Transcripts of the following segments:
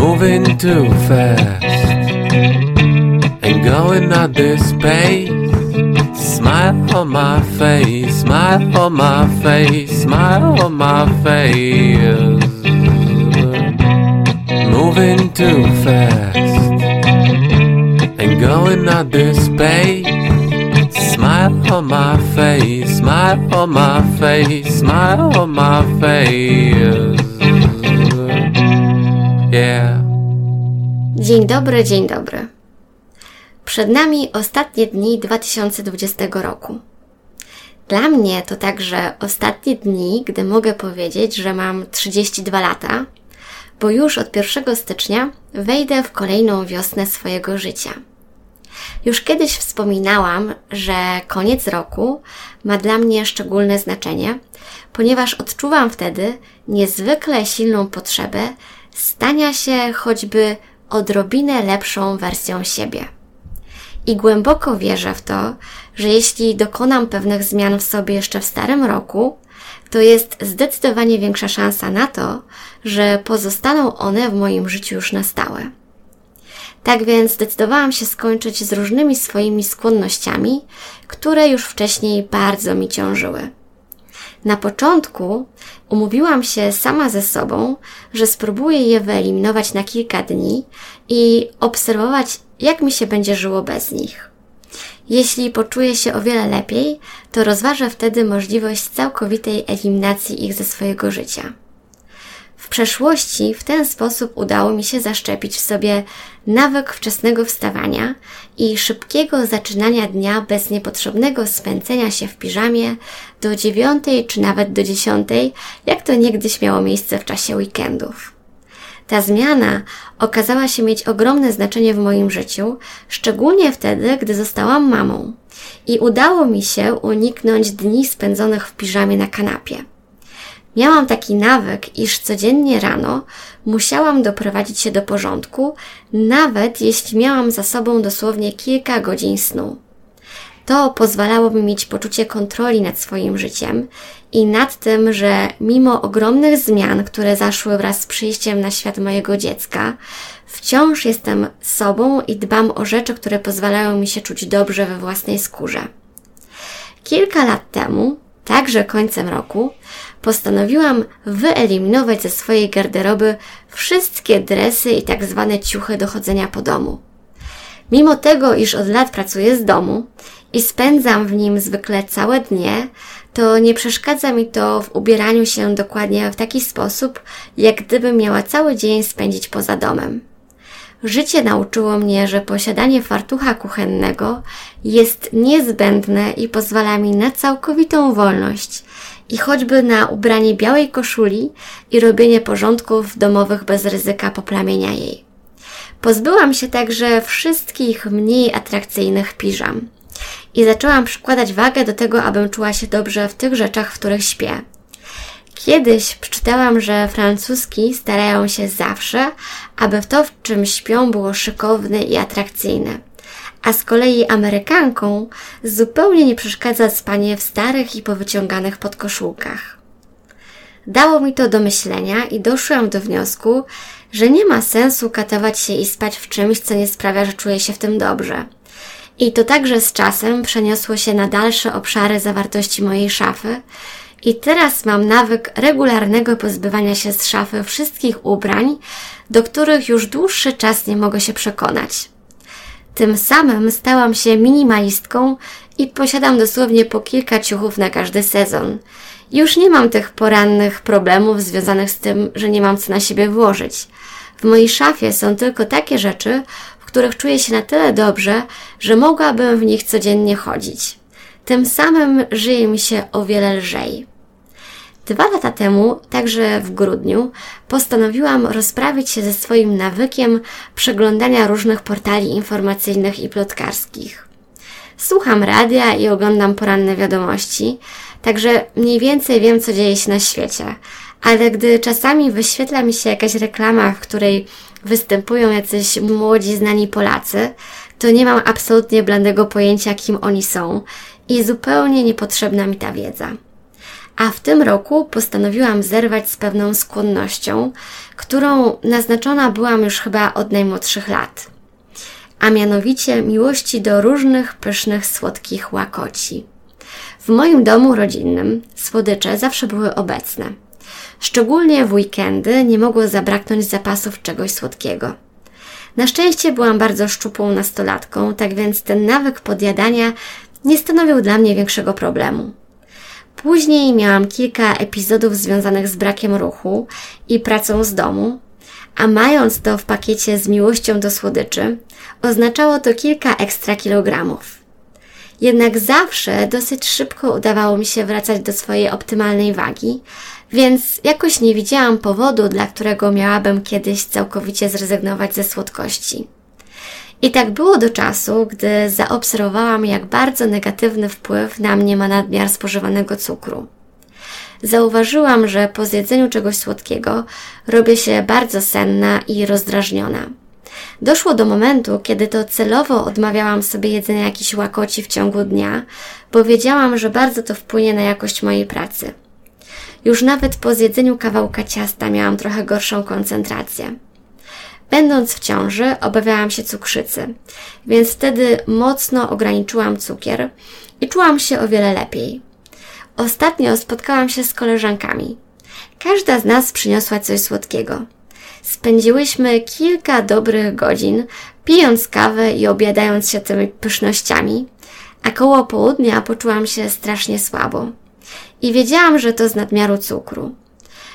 moving too fast and going at this pace. Smile on my face, smile on my face, smile on my face. Moving too fast and going at this pace. Smile on my face, smile on my face, smile on my face. Yeah. Dzień dobry, dzień dobry. Przed nami ostatnie dni 2020 roku. Dla mnie to także ostatnie dni, gdy mogę powiedzieć, że mam 32 lata, bo już od 1 stycznia wejdę w kolejną wiosnę swojego życia. Już kiedyś wspominałam, że koniec roku ma dla mnie szczególne znaczenie, ponieważ odczuwam wtedy niezwykle silną potrzebę stania się choćby odrobinę lepszą wersją siebie. I głęboko wierzę w to, że jeśli dokonam pewnych zmian w sobie jeszcze w starym roku, to jest zdecydowanie większa szansa na to, że pozostaną one w moim życiu już na stałe. Tak więc zdecydowałam się skończyć z różnymi swoimi skłonnościami, które już wcześniej bardzo mi ciążyły. Na początku umówiłam się sama ze sobą, że spróbuję je wyeliminować na kilka dni i obserwować, jak mi się będzie żyło bez nich. Jeśli poczuję się o wiele lepiej, to rozważę wtedy możliwość całkowitej eliminacji ich ze swojego życia. W przeszłości w ten sposób udało mi się zaszczepić w sobie nawyk wczesnego wstawania i szybkiego zaczynania dnia bez niepotrzebnego spędzenia się w piżamie do dziewiątej czy nawet do dziesiątej, jak to niegdyś miało miejsce w czasie weekendów. Ta zmiana okazała się mieć ogromne znaczenie w moim życiu, szczególnie wtedy, gdy zostałam mamą i udało mi się uniknąć dni spędzonych w piżamie na kanapie. Miałam taki nawyk, iż codziennie rano musiałam doprowadzić się do porządku, nawet jeśli miałam za sobą dosłownie kilka godzin snu. To pozwalało mi mieć poczucie kontroli nad swoim życiem i nad tym, że mimo ogromnych zmian, które zaszły wraz z przyjściem na świat mojego dziecka, wciąż jestem sobą i dbam o rzeczy, które pozwalają mi się czuć dobrze we własnej skórze. Kilka lat temu, także końcem roku, postanowiłam wyeliminować ze swojej garderoby wszystkie dresy i tak zwane ciuchy do chodzenia po domu. Mimo tego, iż od lat pracuję z domu i spędzam w nim zwykle całe dnie, to nie przeszkadza mi to w ubieraniu się dokładnie w taki sposób, jak gdybym miała cały dzień spędzić poza domem. Życie nauczyło mnie, że posiadanie fartucha kuchennego jest niezbędne i pozwala mi na całkowitą wolność i choćby na ubranie białej koszuli i robienie porządków domowych bez ryzyka poplamienia jej. Pozbyłam się także wszystkich mniej atrakcyjnych piżam i zaczęłam przykładać wagę do tego, abym czuła się dobrze w tych rzeczach, w których śpię. Kiedyś przeczytałam, że francuski starają się zawsze, aby w to, w czym śpią, było szykowne i atrakcyjne. A z kolei Amerykanką zupełnie nie przeszkadza spanie w starych i powyciąganych podkoszulkach. Dało mi to do myślenia i doszłam do wniosku, że nie ma sensu katować się i spać w czymś, co nie sprawia, że czuję się w tym dobrze. I to także z czasem przeniosło się na dalsze obszary zawartości mojej szafy, i teraz mam nawyk regularnego pozbywania się z szafy wszystkich ubrań, do których już dłuższy czas nie mogę się przekonać. Tym samym stałam się minimalistką i posiadam dosłownie po kilka ciuchów na każdy sezon. Już nie mam tych porannych problemów związanych z tym, że nie mam co na siebie włożyć. W mojej szafie są tylko takie rzeczy, w których czuję się na tyle dobrze, że mogłabym w nich codziennie chodzić. Tym samym żyje mi się o wiele lżej. Dwa lata temu, także w grudniu, postanowiłam rozprawić się ze swoim nawykiem przeglądania różnych portali informacyjnych i plotkarskich. Słucham radia i oglądam poranne wiadomości, także mniej więcej wiem, co dzieje się na świecie. Ale gdy czasami wyświetla mi się jakaś reklama, w której występują jacyś młodzi, znani Polacy, to nie mam absolutnie blandego pojęcia, kim oni są i zupełnie niepotrzebna mi ta wiedza A w tym roku postanowiłam zerwać z pewną skłonnością, którą naznaczona byłam już chyba od najmłodszych lat. A mianowicie miłości do różnych pysznych, słodkich łakoci. W moim domu rodzinnym słodycze zawsze były obecne. Szczególnie w weekendy nie mogło zabraknąć zapasów czegoś słodkiego. Na szczęście byłam bardzo szczupłą nastolatką, tak więc ten nawyk podjadania nie stanowił dla mnie większego problemu. Później miałam kilka epizodów związanych z brakiem ruchu i pracą z domu, a mając to w pakiecie z miłością do słodyczy, oznaczało to kilka ekstra kilogramów. Jednak zawsze dosyć szybko udawało mi się wracać do swojej optymalnej wagi, więc jakoś nie widziałam powodu, dla którego miałabym kiedyś całkowicie zrezygnować ze słodkości. I tak było do czasu, gdy zaobserwowałam, jak bardzo negatywny wpływ na mnie ma nadmiar spożywanego cukru. Zauważyłam, że po zjedzeniu czegoś słodkiego robię się bardzo senna i rozdrażniona. Doszło do momentu, kiedy to celowo odmawiałam sobie jedzenia jakichś łakoci w ciągu dnia, bo wiedziałam, że bardzo to wpłynie na jakość mojej pracy. Już nawet po zjedzeniu kawałka ciasta miałam trochę gorszą koncentrację. Będąc w ciąży, obawiałam się cukrzycy, więc wtedy mocno ograniczyłam cukier i czułam się o wiele lepiej. Ostatnio spotkałam się z koleżankami. Każda z nas przyniosła coś słodkiego. Spędziłyśmy kilka dobrych godzin, pijąc kawę i obiadając się tymi pysznościami, a koło południa poczułam się strasznie słabo. I wiedziałam, że to z nadmiaru cukru.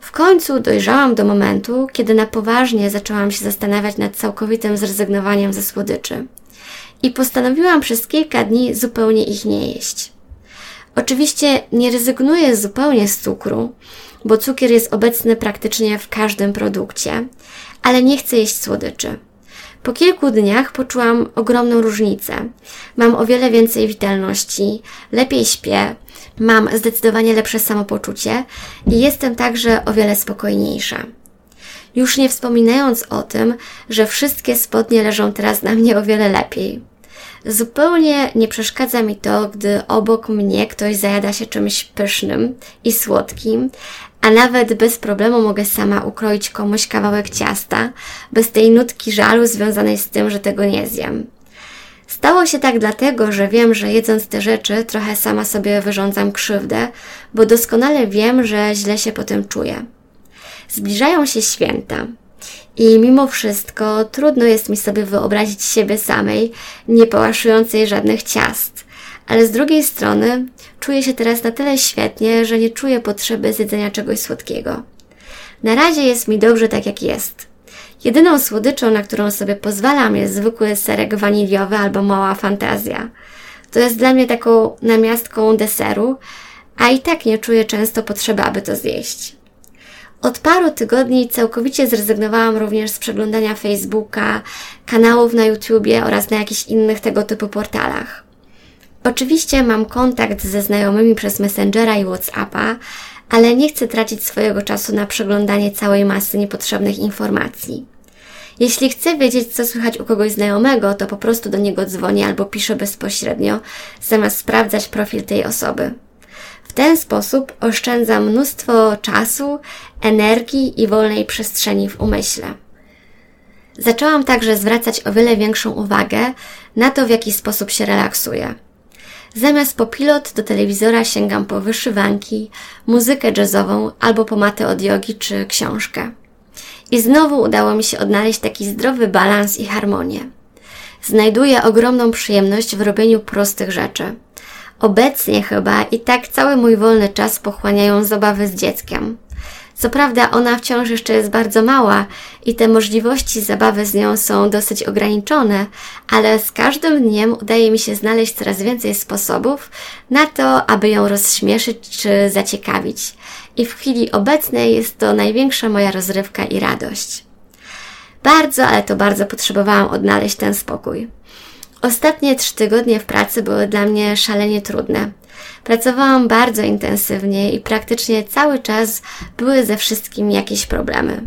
W końcu dojrzałam do momentu, kiedy na poważnie zaczęłam się zastanawiać nad całkowitym zrezygnowaniem ze słodyczy. I postanowiłam przez kilka dni zupełnie ich nie jeść. Oczywiście nie rezygnuję zupełnie z cukru, bo cukier jest obecny praktycznie w każdym produkcie, ale nie chcę jeść słodyczy. Po kilku dniach poczułam ogromną różnicę. Mam o wiele więcej witalności, lepiej śpię, mam zdecydowanie lepsze samopoczucie i jestem także o wiele spokojniejsza. Już nie wspominając o tym, że wszystkie spodnie leżą teraz na mnie o wiele lepiej. Zupełnie nie przeszkadza mi to, gdy obok mnie ktoś zajada się czymś pysznym i słodkim, a nawet bez problemu mogę sama ukroić komuś kawałek ciasta, bez tej nutki żalu związanej z tym, że tego nie zjem. Stało się tak dlatego, że wiem, że jedząc te rzeczy trochę sama sobie wyrządzam krzywdę, bo doskonale wiem, że źle się potem czuję. Zbliżają się święta. I mimo wszystko trudno jest mi sobie wyobrazić siebie samej, nie pałaszującej żadnych ciast. Ale z drugiej strony czuję się teraz na tyle świetnie, że nie czuję potrzeby zjedzenia czegoś słodkiego. Na razie jest mi dobrze tak jak jest. Jedyną słodyczą, na którą sobie pozwalam, jest zwykły serek waniliowy albo mała fantazja. To jest dla mnie taką namiastką deseru, a i tak nie czuję często potrzeby, aby to zjeść. Od paru tygodni całkowicie zrezygnowałam również z przeglądania Facebooka, kanałów na YouTubie oraz na jakichś innych tego typu portalach. Oczywiście mam kontakt ze znajomymi przez Messengera i WhatsAppa, ale nie chcę tracić swojego czasu na przeglądanie całej masy niepotrzebnych informacji. Jeśli chcę wiedzieć, co słychać u kogoś znajomego, to po prostu do niego dzwonię albo piszę bezpośrednio, zamiast sprawdzać profil tej osoby. W ten sposób oszczędzam mnóstwo czasu, energii i wolnej przestrzeni w umyśle. Zaczęłam także zwracać o wiele większą uwagę na to, w jaki sposób się relaksuję. Zamiast po pilot do telewizora sięgam po wyszywanki, muzykę jazzową albo po matę od jogi czy książkę. I znowu udało mi się odnaleźć taki zdrowy balans i harmonię. Znajduję ogromną przyjemność w robieniu prostych rzeczy. Obecnie chyba i tak cały mój wolny czas pochłaniają zabawy z dzieckiem. Co prawda ona wciąż jeszcze jest bardzo mała i te możliwości zabawy z nią są dosyć ograniczone, ale z każdym dniem udaje mi się znaleźć coraz więcej sposobów na to, aby ją rozśmieszyć czy zaciekawić. I w chwili obecnej jest to największa moja rozrywka i radość. Bardzo, ale to bardzo potrzebowałam odnaleźć ten spokój. Ostatnie trzy tygodnie w pracy były dla mnie szalenie trudne. Pracowałam bardzo intensywnie i praktycznie cały czas były ze wszystkim jakieś problemy.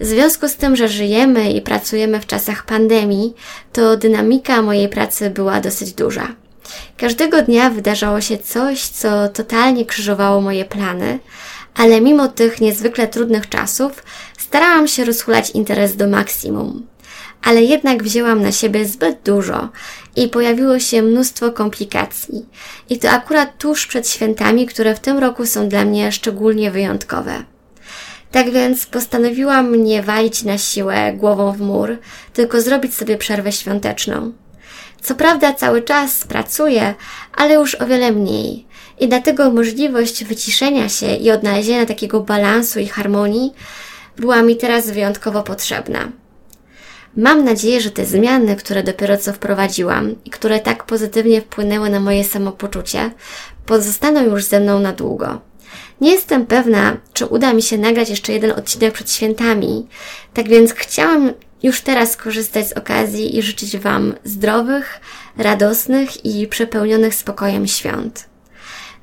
W związku z tym, że żyjemy i pracujemy w czasach pandemii, to dynamika mojej pracy była dosyć duża. Każdego dnia wydarzało się coś, co totalnie krzyżowało moje plany, ale mimo tych niezwykle trudnych czasów starałam się rozhulać interes do maksimum. Ale jednak wzięłam na siebie zbyt dużo i pojawiło się mnóstwo komplikacji. I to akurat tuż przed świętami, które w tym roku są dla mnie szczególnie wyjątkowe. Tak więc postanowiłam nie walić na siłę głową w mur, tylko zrobić sobie przerwę świąteczną. Co prawda cały czas pracuję, ale już o wiele mniej. I dlatego możliwość wyciszenia się i odnalezienia takiego balansu i harmonii była mi teraz wyjątkowo potrzebna. Mam nadzieję, że te zmiany, które dopiero co wprowadziłam i które tak pozytywnie wpłynęły na moje samopoczucie, pozostaną już ze mną na długo. Nie jestem pewna, czy uda mi się nagrać jeszcze jeden odcinek przed świętami, tak więc chciałam już teraz korzystać z okazji i życzyć Wam zdrowych, radosnych i przepełnionych spokojem świąt.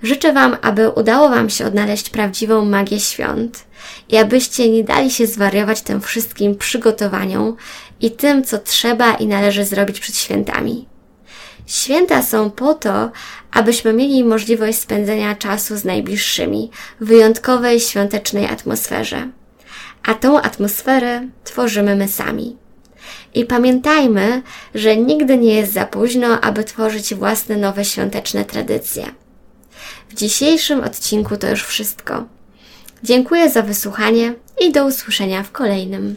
Życzę Wam, aby udało Wam się odnaleźć prawdziwą magię świąt i abyście nie dali się zwariować tym wszystkim przygotowaniom i tym, co trzeba i należy zrobić przed świętami. Święta są po to, abyśmy mieli możliwość spędzenia czasu z najbliższymi w wyjątkowej świątecznej atmosferze. A tą atmosferę tworzymy my sami. I pamiętajmy, że nigdy nie jest za późno, aby tworzyć własne nowe świąteczne tradycje. W dzisiejszym odcinku to już wszystko. Dziękuję za wysłuchanie i do usłyszenia w kolejnym.